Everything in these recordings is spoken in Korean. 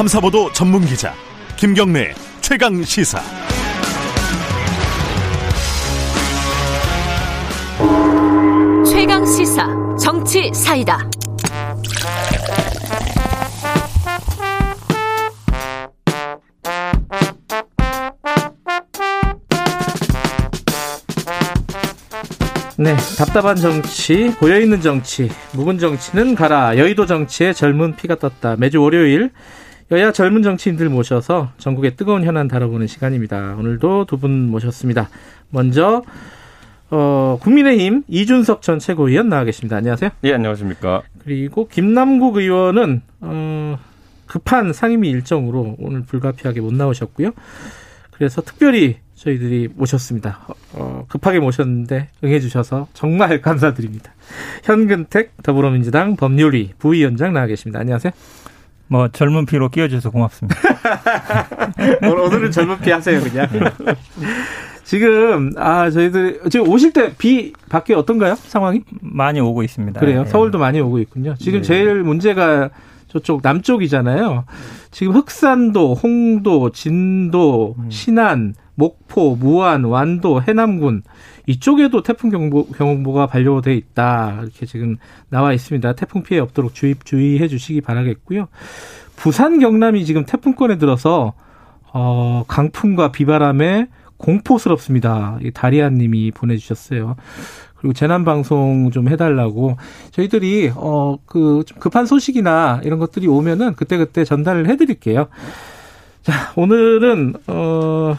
탐사보도 전문 기자 김경래 최강 시사. 최강 시사 정치 사이다. 네, 답답한 정치, 고여있는 정치, 묵은 정치는 가라. 여의도 정치에 젊은 피가 떴다. 매주 월요일 여야 젊은 정치인들 모셔서 전국의 뜨거운 현안 다뤄보는 시간입니다. 오늘도 두 분 모셨습니다. 먼저 어, 국민의힘 이준석 전 최고위원 나와 계십니다. 안녕하세요. 예, 안녕하십니까. 그리고 김남국 의원은 어, 급한 상임위 일정으로 오늘 불가피하게 못 나오셨고요. 그래서 특별히 저희들이 모셨습니다. 어, 급하게 모셨는데 응해주셔서 정말 감사드립니다. 현근택 더불어민주당 법률위 부위원장 나와 계십니다. 안녕하세요. 뭐 젊은 피로 끼워줘서 고맙습니다. 오늘은 젊은 피 하세요 그냥. 지금 아 저희들 지금 오실 때 비 밖에 어떤가요 상황이? 많이 오고 있습니다. 그래요. 예. 서울도 많이 오고 있군요. 지금 네. 제일 문제가 저쪽 남쪽이잖아요. 지금 흑산도, 홍도, 진도, 신안, 목포, 무안, 완도, 해남군 이쪽에도 태풍 경보, 경보가 발효돼 있다. 이렇게 지금 나와 있습니다. 태풍 피해 없도록 주의, 주의해 주시기 바라겠고요. 부산 경남이 지금 태풍권에 들어서 어, 강풍과 비바람에 공포스럽습니다. 이 다리안 님이 보내주셨어요. 그리고 재난 방송 좀 해달라고 저희들이 어그 급한 소식이나 이런 것들이 오면은 그때 그때 전달을 해드릴게요. 자 오늘은 어.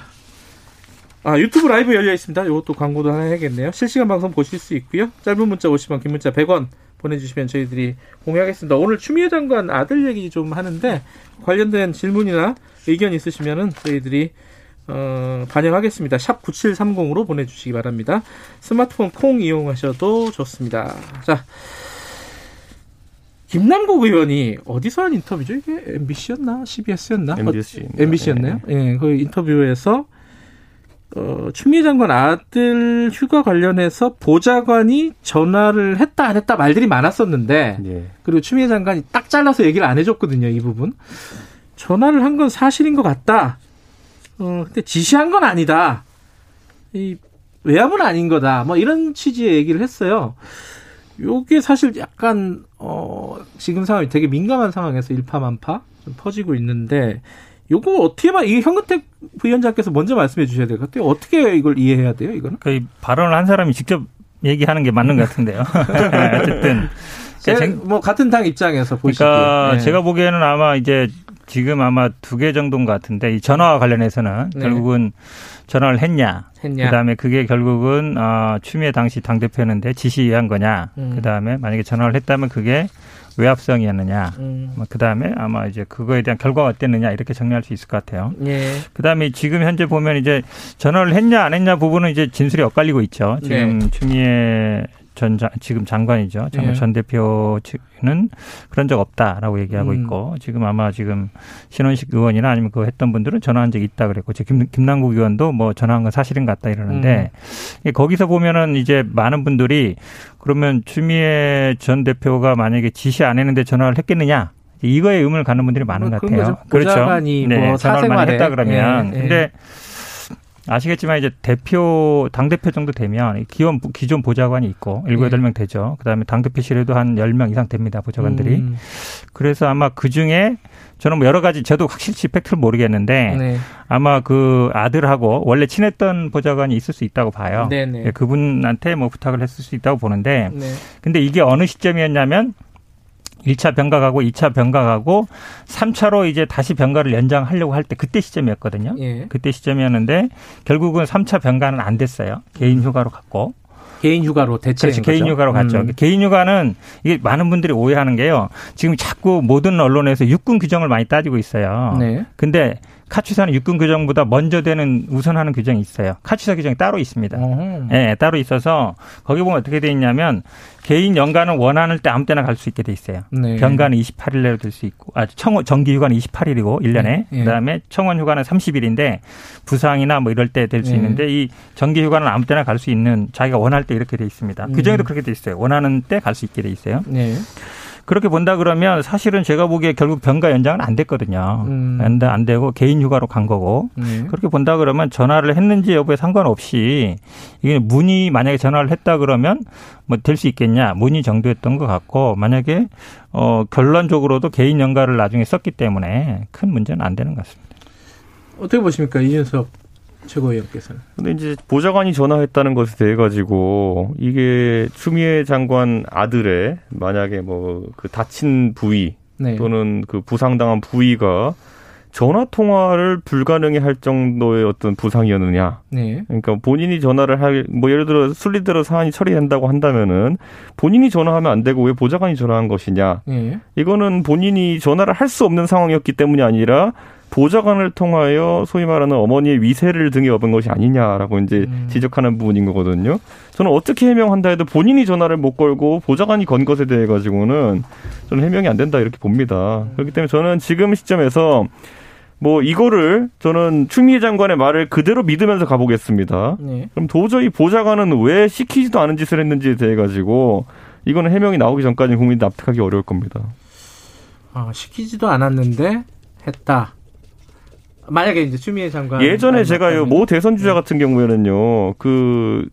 아, 유튜브 라이브 열려 있습니다. 이것도 광고도 하나 해야겠네요. 실시간 방송 보실 수 있고요. 짧은 문자 50원, 긴 문자 100원 보내주시면 저희들이 공유하겠습니다. 오늘 추미애 장관 아들 얘기 좀 하는데 관련된 질문이나 의견 있으시면은 저희들이 어, 반영하겠습니다. 샵 9730으로 보내주시기 바랍니다. 스마트폰 콩 이용하셔도 좋습니다. 자, 김남국 의원이 어디서 한 인터뷰죠? 이게 MBC였나? CBS였나? MBC. MBC였나요? 예, 그 인터뷰에서 어, 추미애 장관 아들 휴가 관련해서 보좌관이 전화를 했다 안 했다 말들이 많았었는데 예. 그리고 추미애 장관이 딱 잘라서 얘기를 안 해줬거든요 이 부분. 전화를 한 건 사실인 것 같다. 어 근데 지시한 건 아니다. 이 외압은 아닌 거다. 뭐 이런 취지의 얘기를 했어요. 요게 사실 약간 어 지금 상황이 되게 민감한 상황에서 일파만파 좀 퍼지고 있는데 요거 어떻게 봐? 이게 현근택 부위원장께서 먼저 말씀해 주셔야 될 것 같아요. 어떻게 이걸 이해해야 돼요, 이거는? 그 발언을 한 사람이 직접 얘기하는 게 맞는 것 같은데요. 네, 어쨌든 제, 생- 뭐 같은 당 입장에서 보시기에. 그러니까 예. 제가 보기에는 아마 이제 지금 아마 두 개 정도인 것 같은데 이 전화와 관련해서는 네. 결국은 전화를 했냐, 했냐. 그다음에 그게 결국은 어, 추미애 당시 당 대표였는데 지시한 거냐, 음. 그다음에 만약에 전화를 했다면 그게 외압성이었느냐, 음. 그 다음에 아마 이제 그거에 대한 결과가 어땠느냐 이렇게 정리할 수 있을 것 같아요. 예. 그 다음에 지금 현재 보면 이제 전화를 했냐 안 했냐 부분은 이제 진술이 엇갈리고 있죠. 지금 네. 추미애 전 장, 지금 장관이죠. 장, 예. 전 대표는 그런 적 없다라고 얘기하고 음. 있고 지금 아마 지금 신원식 의원이나 아니면 그거 했던 분들은 전화한 적이 있다 그랬고 지금 김, 김남국 의원도 뭐 전화한 건 사실인 것 같다 이러는데 음. 거기서 보면은 이제 많은 분들이 그러면 추미애 전 대표가 만약에 지시 안 했는데 전화를 했겠느냐 이거에 의문을 갖는 분들이 많은 뭐것 같아요. 거죠. 보좌관이 뭐 전화를 사생활에. 많이 했다 그러면 예, 예. 근데 아시겠지만 이제 대표 당 대표 정도 되면 기존 기존 보좌관이 있고 일곱 예. 여덟 명 되죠. 그다음에 당 대표실에도 한 열 명 이상 됩니다 보좌관들이. 음. 그래서 아마 그 중에 저는 뭐 여러 가지 저도 확실히 팩트를 모르겠는데 네. 아마 그 아들하고 원래 친했던 보좌관이 있을 수 있다고 봐요. 네네. 예, 그분한테 뭐 부탁을 했을 수 있다고 보는데 네. 근데 이게 어느 시점이었냐면 1차 병가하고 2차 병가하고 3차로 이제 다시 병가를 연장하려고 할 때 그때 시점이었거든요. 예. 그때 시점이었는데 결국은 3차 병가는 안 됐어요. 개인 휴가로 갔고. 개인 휴가로 대체한 그렇지. 거죠. 개인 휴가로 갔죠. 음. 개인 휴가는 이게 많은 분들이 오해하는 게요. 지금 자꾸 모든 언론에서 육군 규정을 많이 따지고 있어요. 네. 근데 카츠사는 육군 규정보다 먼저 되는 우선하는 규정이 있어요. 카츠사 규정이 따로 있습니다. 예, 따로 있어서 거기 보면 어떻게 돼 있냐면 개인 연가는 원하는 때 아무 때나 갈 수 있게 돼 있어요. 네. 병가는 28일 내로 될 수 있고, 아, 청원, 정기 휴가는 28일이고, 1년에. 네, 예. 그 다음에 청원 휴가는 30일인데, 부상이나 뭐 이럴 때 될수 예. 있는데, 이 정기 휴가는 아무 때나 갈 수 있는, 자기가 원할 때 이렇게 돼 있습니다. 음. 규정에도 그렇게 돼 있어요. 원하는 때 갈 수 있게 돼 있어요. 네. 그렇게 본다 그러면 사실은 제가 보기에 결국 병가 연장은 안 됐거든요. 음. 안, 안 되고 개인 휴가로 간 거고. 네. 그렇게 본다 그러면 전화를 했는지 여부에 상관없이 이게 문의 만약에 전화를 했다 그러면 뭐 될 수 있겠냐 문의 정도였던 것 같고 만약에 어 결론적으로도 개인 연가를 나중에 썼기 때문에 큰 문제는 안 되는 것 같습니다. 어떻게 보십니까 이준석 최고위원께서는? 근데 이제 보좌관이 전화했다는 것에 대해 가지고 이게 추미애 장관 아들의 만약에 뭐 그 다친 부위 네. 또는 그 부상당한 부위가 전화 통화를 불가능해 할 정도의 어떤 부상이었느냐. 네. 그러니까 본인이 전화를 할 뭐 예를 들어 순리대로 사안이 처리된다고 한다면은 본인이 전화하면 안 되고 왜 보좌관이 전화한 것이냐. 네. 이거는 본인이 전화를 할 수 없는 상황이었기 때문이 아니라 보좌관을 통하여 소위 말하는 어머니의 위세를 등에 업은 것이 아니냐라고 이제 음. 지적하는 부분인 거거든요. 저는 어떻게 해명한다 해도 본인이 전화를 못 걸고 보좌관이 건 것에 대해 가지고는 저는 해명이 안 된다 이렇게 봅니다. 그렇기 때문에 저는 지금 시점에서 뭐 이거를 저는 추미애 장관의 말을 그대로 믿으면서 가보겠습니다. 네. 그럼 도저히 보좌관은 왜 시키지도 않은 짓을 했는지에 대해 가지고 이거는 해명이 나오기 전까지 국민이 납득하기 어려울 겁니다. 아, 시키지도 않았는데 했다. 만약에 이제 추미애 장관 예전에 제가요 맞다면. 모 대선 주자 같은 경우에는요 그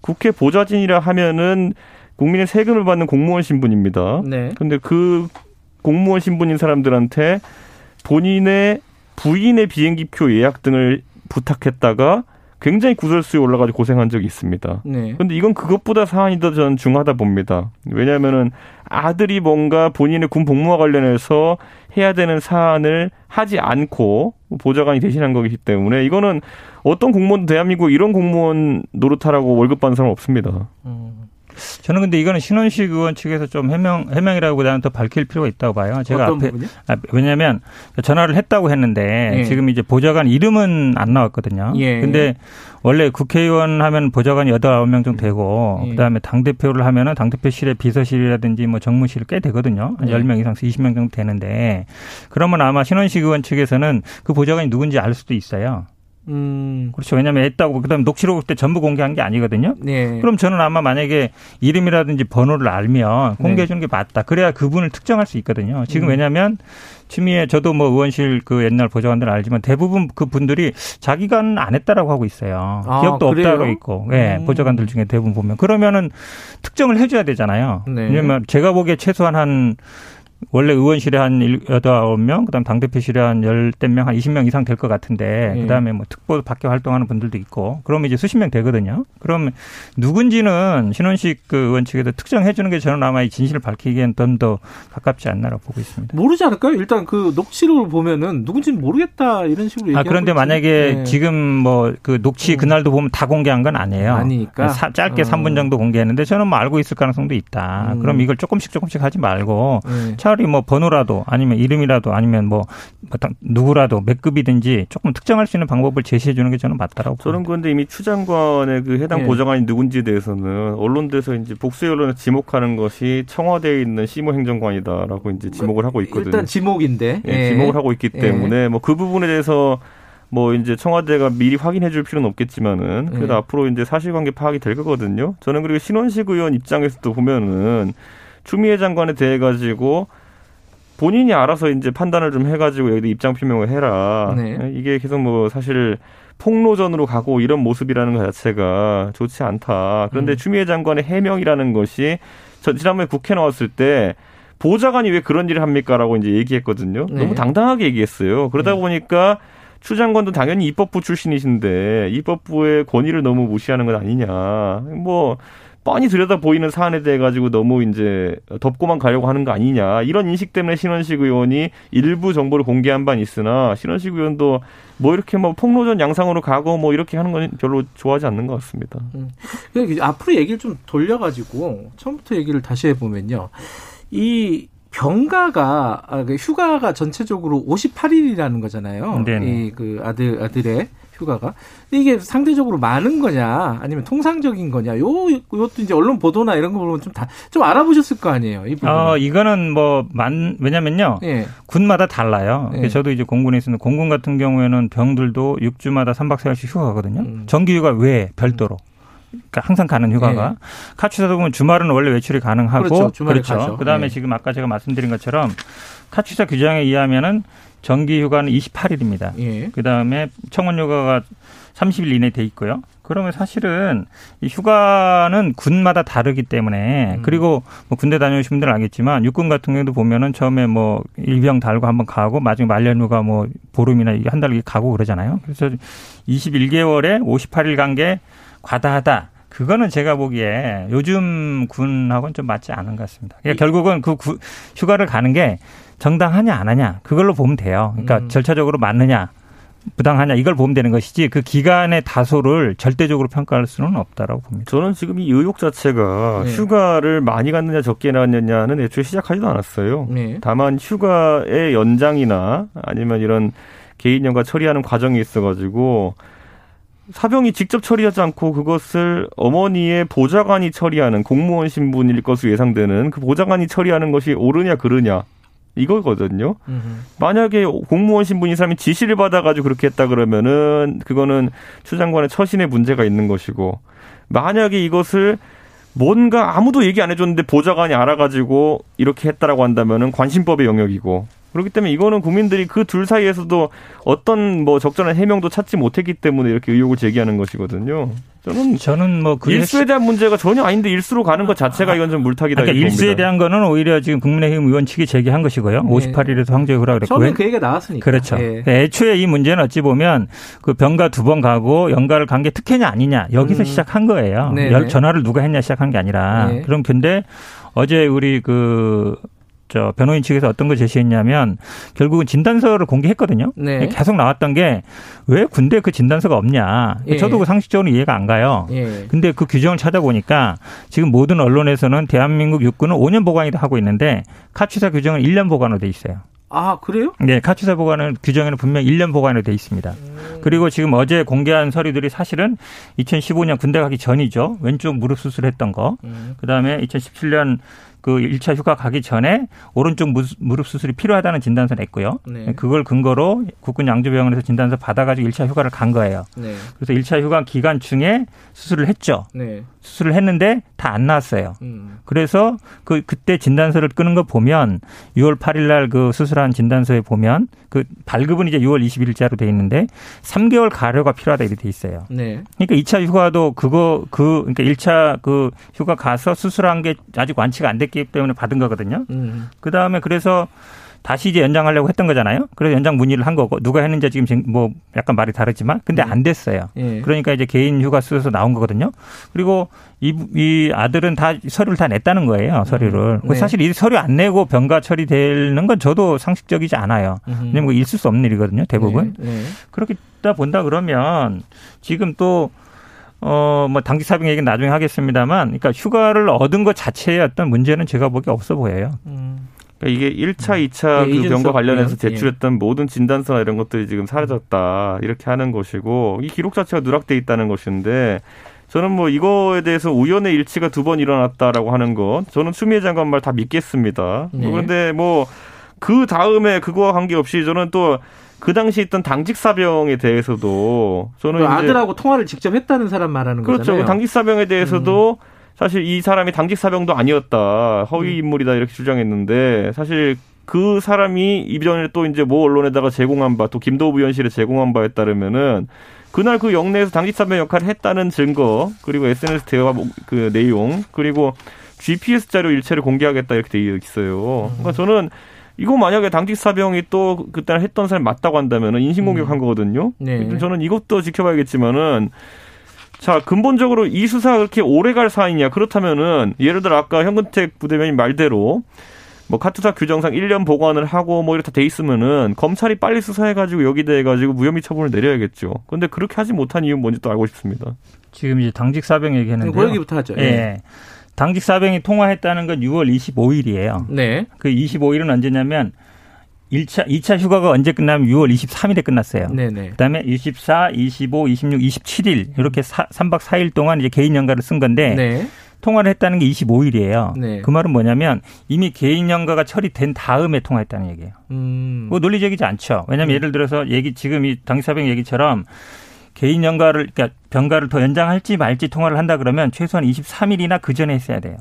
국회 보좌진이라 하면은 국민의 세금을 받는 공무원 신분입니다. 네. 근데 그 공무원 신분인 사람들한테 본인의 부인의 비행기 표 예약 등을 부탁했다가 굉장히 구설수에 올라가지고 고생한 적이 있습니다. 네. 근데 이건 그것보다 사안이 더 저는 중하다 봅니다. 왜냐하면은 아들이 뭔가 본인의 군 복무와 관련해서 해야 되는 사안을 하지 않고 보좌관이 대신한 거기 때문에 이거는 어떤 공무원도 대한민국 이런 공무원 노릇하라고 월급 받는 사람 없습니다. 음. 저는 근데 이거는 신원식 의원 측에서 좀 해명 해명이라고보다는 더 밝힐 필요가 있다고 봐요. 제가 어떤 앞에? 아, 왜냐하면 전화를 했다고 했는데 예. 지금 이제 보좌관 이름은 안 나왔거든요. 예. 근데 원래 국회의원 하면 보좌관이 여덟 아홉 명 정도 되고 예. 그다음에 당 대표를 하면은 당 대표실에 비서실이라든지 뭐 정무실 꽤 되거든요. 한 예. 열명 이상 20명 정도 되는데 그러면 아마 신원식 의원 측에서는 그 보좌관이 누군지 알 수도 있어요. 음. 그렇죠. 왜냐하면 했다고 그다음에 녹취록 그때 전부 공개한 게 아니거든요. 네. 그럼 저는 아마 만약에 이름이라든지 번호를 알면 공개해 주는 게 맞다. 그래야 그분을 특정할 수 있거든요. 지금 음. 왜냐하면 추미애 저도 뭐 의원실 그 옛날 보좌관들 알지만 대부분 그 분들이 자기가는 안 했다라고 하고 있어요. 아, 기억도 그래요? 없다고 있고. 예. 음. 보좌관들 중에 대부분 보면 그러면은 특정을 해 줘야 되잖아요. 네. 왜냐면 제가 보기에 최소한 한 원래 의원실에 한 일- 여덟 아홉 명 그 다음 당대표실에 한 열댓 명, 한 20명 이상 될 것 같은데 예. 그다음에 뭐 특보 밖에 활동하는 분들도 있고 그러면 이제 수십 명 되거든요. 그럼 누군지는 신원식 그 의원 측에서 특정해 주는 게 저는 아마 이 진실을 밝히기엔 좀 더 가깝지 않나라고 보고 있습니다. 모르지 않을까요? 일단 그 녹취록을 보면은 누군지는 모르겠다 이런 식으로 아 그런데 있지. 만약에 네. 지금 뭐 그 녹취 음. 그날도 보면 다 공개한 건 아니에요. 아니니까. 사- 짧게 어. 삼 3분 정도 공개했는데 저는 뭐 알고 있을 가능성도 있다. 음. 그럼 이걸 조금씩 조금씩 하지 말고 네. 차라리 뭐 번호라도 아니면 이름이라도 아니면 뭐, 누구라도 몇 급이든지 조금 특정할 수 있는 방법을 제시해 주는 게 저는 맞다라고 저는 봅니다. 그런데 이미 추 장관의 그 해당 예. 보좌관이 누군지에 대해서는 언론에서 이제 복수 언론에 지목하는 것이 청와대에 있는 시모 행정관이다라고 이제 지목을 하고 있거든요. 일단 지목인데. 예, 지목을 하고 있기 예. 때문에 뭐 그 부분에 대해서 뭐 이제 청와대가 미리 확인해 줄 필요는 없겠지만은 그래도 예. 앞으로 이제 사실관계 파악이 될 거거든요. 저는 그리고 신원식 의원 입장에서도 보면은 추미애 장관에 대해 가지고 본인이 알아서 이제 판단을 좀 해가지고 여기다 입장 표명을 해라. 네. 예, 이게 계속 뭐 사실 폭로전으로 가고 이런 모습이라는 것 자체가 좋지 않다. 그런데 음. 추미애 장관의 해명이라는 것이 저 지난번에 국회 나왔을 때 보좌관이 왜 그런 일을 합니까라고 이제 얘기했거든요. 네. 너무 당당하게 얘기했어요. 그러다 네. 보니까 추 장관도 당연히 입법부 출신이신데 입법부의 권위를 너무 무시하는 건 아니냐. 뭐 뻔히 들여다 보이는 사안에 대해 가지고 너무 이제 덮고만 가려고 하는 거 아니냐. 이런 인식 때문에 신원식 의원이 일부 정보를 공개한 바는 있으나 신원식 의원도 뭐 이렇게 뭐 폭로전 양상으로 가고 뭐 이렇게 하는 건 별로 좋아하지 않는 것 같습니다. 근데 이제 앞으로 얘기를 좀 돌려가지고 처음부터 얘기를 다시 해보면요. 이 병가가 아, 그 휴가가 전체적으로 58일이라는 거잖아요. 이 그 아들 아들의 휴가가. 근데 이게 상대적으로 많은 거냐, 아니면 통상적인 거냐. 요 요것도 이제 언론 보도나 이런 거 보면 좀다좀 알아보셨을 거 아니에요. 이 부분. 어, 이거는 뭐, 만, 왜냐면요. 예. 군마다 달라요. 예. 저도 이제 공군에 있었는데 공군 같은 경우에는 병들도 6주마다 3박 4일씩 휴가 가거든요. 음. 정기휴가 외에 별도로. 그러니까 항상 가는 휴가가 네. 카츠사도 보면 주말은 원래 외출이 가능하고 그렇죠. 주말에 가죠. 그다음에 네. 지금 아까 제가 말씀드린 것처럼 카츠사 규정에 의하면은 정기 휴가는 28일입니다. 예. 그다음에 청원 휴가가 30일 이내 돼 있고요. 그러면 사실은 이 휴가는 군마다 다르기 때문에 음. 그리고 뭐 군대 다녀오신 분들은 알겠지만 육군 같은 경우도 보면은 처음에 뭐 일병 달고 한번 가고 마지막 말년 휴가 뭐 보름이나 한 달 이렇게 가고 그러잖아요. 그래서 21개월에 58일 간 게 과다하다. 그거는 제가 보기에 요즘 군하고는 좀 맞지 않은 것 같습니다. 그러니까 결국은 그 구- 휴가를 가는 게 정당하냐 안 하냐 그걸로 보면 돼요. 그러니까 음. 절차적으로 맞느냐 부당하냐 이걸 보면 되는 것이지 그 기간의 다소를 절대적으로 평가할 수는 없다라고 봅니다. 저는 지금 이 의혹 자체가 네. 휴가를 많이 갔느냐 적게 갔느냐는 애초에 시작하지도 않았어요. 네. 다만 휴가의 연장이나 아니면 이런 개인 연가 처리하는 과정이 있어가지고 사병이 직접 처리하지 않고 그것을 어머니의 보좌관이 처리하는 공무원 신분일 것으로 예상되는 그 보좌관이 처리하는 것이 옳으냐 그르냐 이거거든요. 음흠. 만약에 공무원 신분인 사람이 지시를 받아가지고 그렇게 했다 그러면은 그거는 추 장관의 처신에 문제가 있는 것이고 만약에 이것을 뭔가 아무도 얘기 안 해줬는데 보좌관이 알아가지고 이렇게 했다라고 한다면은 관심법의 영역이고 그렇기 때문에 이거는 국민들이 그 둘 사이에서도 어떤 뭐 적절한 해명도 찾지 못했기 때문에 이렇게 의혹을 제기하는 것이거든요. 저는 저는 뭐 그 일수에 대한 문제가 전혀 아닌데 일수로 가는 것 자체가 이건 좀 물타기다. 그러니까 일수에 봅니다. 대한 거는 오히려 지금 국민의힘 의원 측이 제기한 것이고요. 네. 58일에서 황제 후라 그랬고 처음에 그 얘기가 나왔으니까. 그렇죠. 예. 애초에 이 문제는 어찌 보면 그 병가 두 번 가고 연가를 간 게 특혜냐 아니냐 여기서 음. 시작한 거예요. 네네. 열- 전화를 누가 했냐 시작한 게 아니라 네. 그럼 근데 어제 우리 그 저 변호인 측에서 어떤 걸 제시했냐면 결국은 진단서를 공개했거든요. 네. 계속 나왔던 게 왜 군대 그 진단서가 없냐. 예. 저도 그 상식적으로 이해가 안 가요. 예. 근데 그 규정을 찾아보니까 지금 모든 언론에서는 대한민국 육군은 5년 보관이다 하고 있는데 카츠사 규정은 1년 보관으로 돼 있어요. 아, 그래요? 네, 카츠사 보관은 규정에는 분명 1년 보관으로 돼 있습니다. 그리고 지금 어제 공개한 서류들이 사실은 2015년 군대 가기 전이죠. 왼쪽 무릎 수술했던 거. 음. 그다음에 2017년 그 1차 휴가 가기 전에 오른쪽 무- 무릎 수술이 필요하다는 진단서 냈고요. 네. 그걸 근거로 국군 양조병원에서 진단서 받아가지고 1차 휴가를 간 거예요. 네. 그래서 1차 휴가 기간 중에 수술을 했죠. 네. 수술을 했는데 다 안 나왔어요. 음. 그래서 그 그때 진단서를 끄는 거 보면 6월 8일 날 그 수술한 진단서에 보면 그 발급은 이제 6월 20일자로 돼 있는데 3개월 가료가 필요하다 이렇게 돼 있어요. 네. 그러니까 2차 휴가도 그거 그 그러니까 1차 그 휴가 가서 수술한 게 아직 완치가 안 됐기 때문에 받은 거거든요. 음. 그 다음에 그래서 다시 이제 연장하려고 했던 거잖아요. 그래서 연장 문의를 한 거고 누가 했는지 지금 지- 뭐 약간 말이 다르지만 근데 안 됐어요. 예. 그러니까 이제 개인 휴가 쓰여서 나온 거거든요. 그리고 이, 이 아들은 다 서류를 다 냈다는 거예요. 서류를. 네. 사실 이 서류 안 내고 병가 처리되는 건 저도 상식적이지 않아요. 음흠. 왜냐면 그거 있을 수 없는 일이거든요. 대부분. 네. 네. 그렇다 본다 그러면 지금 또 어, 뭐, 당직 사병 얘기는 나중에 하겠습니다만, 그러니까 휴가를 얻은 것 자체의 어떤 문제는 제가 보기에 없어 보여요. 음. 그러니까 이게 1차, 2차 예, 그 이준석 병과 관련해서. 제출했던 모든 진단서나 이런 것들이 지금 사라졌다. 이렇게 하는 것이고, 이 기록 자체가 누락돼 있다는 것인데, 저는 뭐 이거에 대해서 우연의 일치가 두 번 일어났다라고 하는 것, 저는 추미애 장관 말 다 믿겠습니다. 네. 그런데 뭐, 그 다음에 그거와 관계없이 저는 또 그 당시 있던 당직 사병에 대해서도 저는 그 아들하고 통화를 직접 했다는 사람 말하는 그렇죠. 거잖아요. 음. 당직 사병에 대해서도 사실 이 사람이 당직 사병도 아니었다. 음. 허위 인물이다 이렇게 주장했는데 사실 그 사람이 이전에 또 이제 모 언론에다가 제공한 바 또 김도우 부연실에 제공한 바에 따르면은 그날 그 영내에서 당직 사병 역할을 했다는 증거 그리고 SNS 대화 뭐그 내용 그리고 GPS 자료 일체를 공개하겠다 이렇게 돼 있어요. 그러니까 저는 이거 만약에 당직 사병이 또 그때 했던 사람이 맞다고 한다면은 인신 공격한 거거든요. 네. 저는 이것도 지켜봐야겠지만은 자 근본적으로 이 수사가 그렇게 오래 갈 사안이냐 그렇다면은 예를 들어 아까 현근택 부대변인 말대로 뭐 카투사 규정상 1년 보관을 하고 뭐 이렇게 돼 있으면은 검찰이 빨리 수사해가지고 여기 대해가지고 무혐의 처분을 내려야겠죠. 근데 그렇게 하지 못한 이유는 뭔지 또 알고 싶습니다. 지금 이제 당직 사병 얘기했는데요. 그 얘기부터 하죠. 예. 당직 사병이 통화했다는 건 6월 25일이에요. 네. 그 25일은 언제냐면 1차, 2차 휴가가 언제 끝나면 6월 23일에 끝났어요. 네네. 그다음에 24, 25, 26, 27일 이렇게 사, 3박 4일 동안 이제 개인 연가를 쓴 건데 네. 통화를 했다는 게 25일이에요. 네. 그 말은 뭐냐면 이미 개인 연가가 처리된 다음에 통화했다는 얘기예요. 음. 논리적이지 않죠. 왜냐하면 예를 들어서 얘기 지금 이 당사병 얘기처럼 개인 연가를 그러니까 병가를 더 연장할지 말지 통화를 한다 그러면 최소한 23일이나 그 전에 했어야 돼요.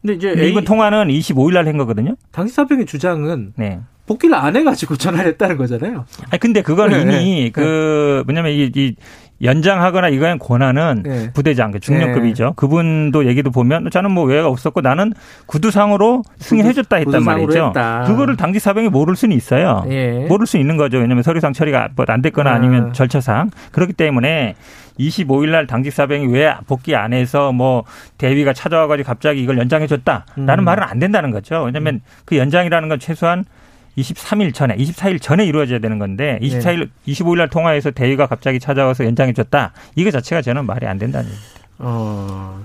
근데 이제 근데 이번 통화는 25일 날 한 거거든요. 당시 사병의 주장은 네. 복귀를 안 해가지고 전화를 했다는 거잖아요. 아니 근데 그건 네, 이미 네. 그 뭐냐면 이, 이 연장하거나 이거의 권한은 네. 부대장 그 중령급이죠. 그분도 얘기도 보면 저는 뭐 외가 없었고 나는 구두상으로 승인해줬다 했단 말이죠. 했다. 그거를 당직 사병이 모를 수는 있어요. 예. 모를 수 있는 거죠. 왜냐하면 서류상 처리가 뭐안 됐거나 아. 아니면 절차상 그렇기 때문에 25일 날 당직 사병이 왜 복귀 안 해서 뭐 대위가 찾아와 가지고 갑자기 이걸 연장해 줬다라는 음. 말은 안 된다는 거죠. 왜냐하면 그 연장이라는 건 최소한 23일 전에, 24일 전에 이루어져야 되는 건데 24일, 25일 날 통화해서 대위가 갑자기 찾아와서 연장해 줬다. 이거 자체가 저는 말이 안 된다는 얘기죠. 어.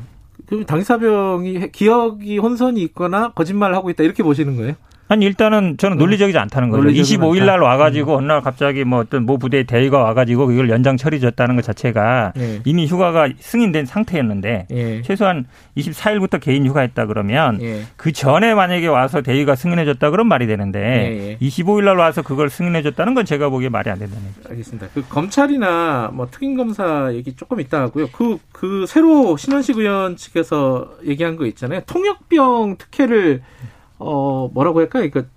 그럼 당사병이 기억이 혼선이 있거나 거짓말을 하고 있다 이렇게 보시는 거예요? 아니 일단은 저는 논리적이지 않다는 거죠. 논리적이지 25일 날. 와가지고 어느 날 갑자기 뭐 어떤 모 부대의 대위가 와가지고 이걸 연장 처리 줬다는 것 자체가 예. 이미 휴가가 승인된 상태였는데 예. 최소한 24일부터 개인 휴가했다 그러면 예. 그 전에 만약에 와서 대위가 승인해줬다 그런 말이 되는데 예, 예. 25일 날 와서 그걸 승인해줬다는 건 제가 보기에 말이 안 된다는 얘기죠. 알겠습니다. 그 검찰이나 뭐 특임 검사 얘기 조금 이따 하고요. 그, 그 새로 신원식 의원 측에서 얘기한 거 있잖아요. 통역병 특혜를 어 뭐라고 할까요? 그러니까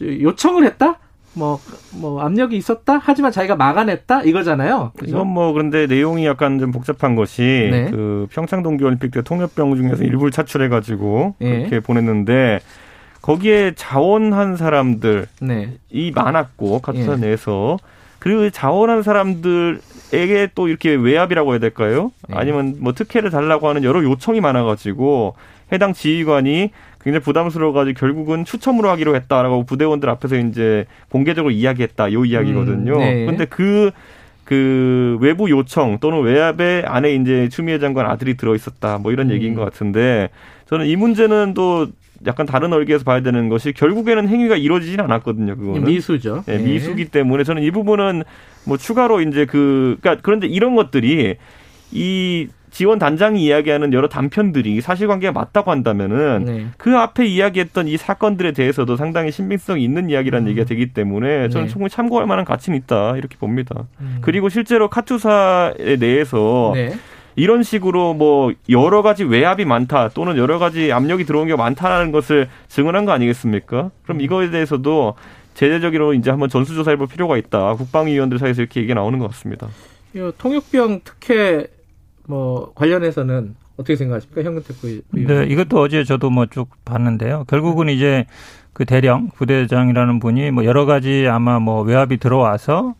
요청을 했다? 뭐, 뭐, 압력이 있었다? 하지만 자기가 막아냈다? 이거잖아요. 그죠? 이건 뭐 그런데 내용이 약간 좀 복잡한 것이 네. 그 평창 동계올림픽 때 통역병 중에서 일부를 차출해가지고 예. 그렇게 보냈는데 거기에 자원한 사람들이 네. 많았고 카투사 예. 내에서 그리고 자원한 사람들에게 또 이렇게 외압이라고 해야 될까요? 예. 아니면 뭐 특혜를 달라고 하는 여러 요청이 많아가지고 해당 지휘관이 굉장히 부담스러워가지고 결국은 추첨으로 하기로 했다라고 부대원들 앞에서 이제 공개적으로 이야기했다 요 이야기거든요. 음, 네. 근데 그, 그 외부 요청 또는 외압의 안에 이제 추미애 장관 아들이 들어 있었다 뭐 이런 음. 얘기인 것 같은데 저는 이 문제는 또 약간 다른 얼개에서 봐야 되는 것이 결국에는 행위가 이루어지진 않았거든요. 그거는 미수죠. 예, 미수기 때문에 저는 이 부분은 뭐 추가로 이제 그 그러니까 그런데 이런 것들이 이 지원 단장이 이야기하는 여러 단편들이 사실관계가 맞다고 한다면은 네. 그 앞에 이야기했던 이 사건들에 대해서도 상당히 신빙성이 있는 이야기라는 얘기가 되기 때문에 저는 네. 충분히 참고할 만한 가치는 있다 이렇게 봅니다. 음. 그리고 실제로 카투사에 대해서 네. 이런 식으로 뭐 여러 가지 외압이 많다 또는 여러 가지 압력이 들어온 게 많다라는 것을 증언한 거 아니겠습니까? 그럼 이거에 대해서도 제재적으로 이제 한번 전수조사해볼 필요가 있다. 국방위원들 사이에서 이렇게 얘기가 나오는 것 같습니다. 이 통역병 특혜 뭐 관련해서는 어떻게 생각하십니까? 현근택 의원. 네, 이것도 어제 저도 뭐 쭉 봤는데요. 결국은 이제 그 대령 부대장이라는 분이 뭐 여러 가지 아마 뭐 외압이 들어와서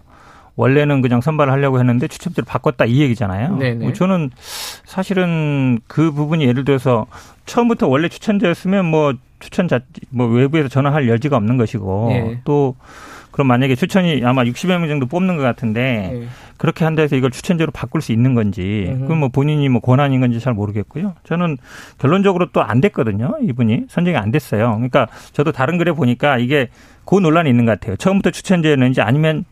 원래는 그냥 선발을 하려고 했는데 추첨제를 바꿨다 이 얘기잖아요. 네네. 뭐 저는 사실은 그 부분이 예를 들어서 처음부터 원래 추천제였으면 뭐 추천자 뭐 외부에서 전화할 여지가 없는 것이고 예. 또 그럼 만약에 추천이 아마 60여 명 정도 뽑는 것 같은데 네. 그렇게 한다 해서 이걸 추천제로 바꿀 수 있는 건지 음흠. 그건 뭐 본인이 뭐 권한인 건지 잘 모르겠고요. 저는 결론적으로 또 안 됐거든요. 이분이 선정이 안 됐어요. 그러니까 저도 다른 글에 보니까 이게 그 논란이 있는 것 같아요. 처음부터 추천제였는지 아니면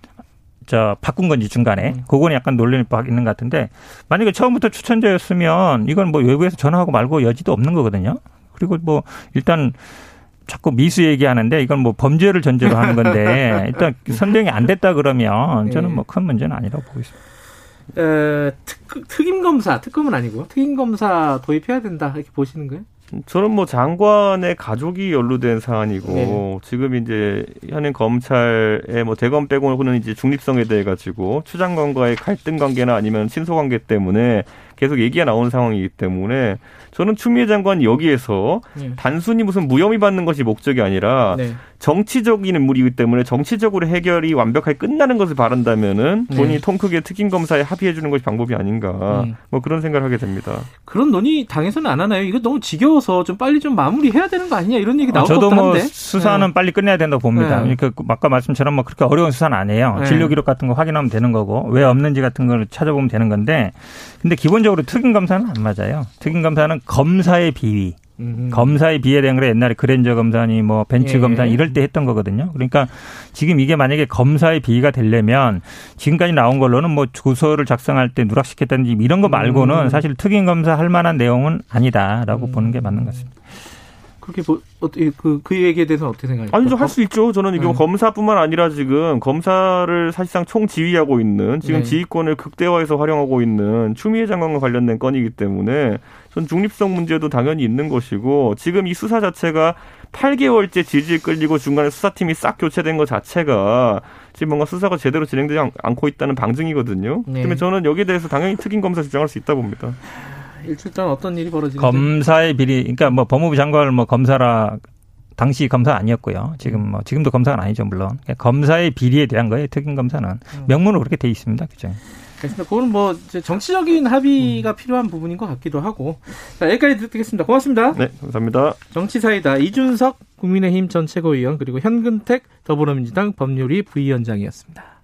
저 바꾼 건지 중간에 음. 그거는 약간 논란이 있는 것 같은데 만약에 처음부터 추천제였으면 이건 뭐 외부에서 전화하고 말고 여지도 없는 거거든요. 그리고 뭐 일단 자꾸 미수 얘기하는데 이건 뭐 범죄를 전제로 하는 건데 일단 선정이 안 됐다 그러면 저는 예. 뭐큰 문제는 아니라고 보고 있습니다. 에, 특, 특임 검사, 특검은 아니고 특임 검사 도입해야 된다 이렇게 보시는 거예요? 저는 뭐 장관의 가족이 연루된 사안이고 네. 지금 이제 현행 검찰의 뭐 대검 빼고는 이제 중립성에 대해 가지고 추 장관과의 갈등 관계나 아니면 친소 관계 때문에 계속 얘기가 나오는 상황이기 때문에 저는 추미애 장관 여기에서 네. 단순히 무슨 무혐의 받는 것이 목적이 아니라 네. 정치적인 인물이기 때문에 정치적으로 해결이 완벽하게 끝나는 것을 바란다면은 네. 본인이 통 크게 특임 검사에 합의해 주는 것이 방법이 아닌가 음. 뭐 그런 생각을 하게 됩니다. 그런 논의 당에서는 안 하나요? 이거 너무 지겨워서 좀 빨리 좀 마무리해야 되는 거 아니냐 이런 얘기 아, 나올 것 저도 같긴 뭐 한데. 수사는 빨리 끝내야 된다고 봅니다. 네. 그러니까 아까 말씀처럼 뭐 그렇게 어려운 수사는 아니에요. 네. 진료 기록 같은 거 확인하면 되는 거고 왜 없는지 같은 걸 찾아보면 되는 건데 근데 기본적으로 특임 검사는 안 맞아요. 특임 검사는 검사의 비위, 음. 검사의 비에 대한 걸 옛날에 그랜저 검사니 뭐 벤츠 예. 검사 이럴 때 했던 거거든요. 그러니까 지금 이게 만약에 검사의 비위가 되려면 지금까지 나온 걸로는 뭐 주소를 작성할 때 누락시켰다든지 이런 거 말고는 음. 사실 특임 검사 할 만한 내용은 아니다라고 음. 보는 게 맞는 것 같습니다. 그렇게 보, 어떻게 그, 그 얘기에 대해서는 어떻게 생각하세요? 아니죠, 할 수 있죠. 저는 이게 네. 검사뿐만 아니라 지금 검사를 사실상 총지휘하고 있는 지금 네. 지휘권을 극대화해서 활용하고 있는 추미애 장관과 관련된 건이기 때문에 전 중립성 문제도 당연히 있는 것이고 지금 이 수사 자체가 8개월째 질질 끌리고 중간에 수사팀이 싹 교체된 것 자체가 지금 뭔가 수사가 제대로 진행되지 않- 않고 있다는 방증이거든요. 네. 그러면 저는 여기에 대해서 당연히 특임 검사 주장할 수 있다 봅니다. 일주일 어떤 일이 벌어지는지 검사의 비리, 그러니까 뭐 법무부 장관을 뭐 검사라 당시 검사 아니었고요. 지금 뭐 지금도 검사가 아니죠 물론. 그러니까 검사의 비리에 대한 거예요. 특임 검사는 명문으로 그렇게 돼 있습니다 규정. 알겠습니다. 그거는 뭐 정치적인 합의가 필요한 부분인 것 같기도 하고. 자, 여기까지 듣겠습니다. 고맙습니다. 네, 감사합니다. 정치사이다 이준석 국민의힘 전 최고위원 그리고 현근택 더불어민주당 법률위 부위원장이었습니다.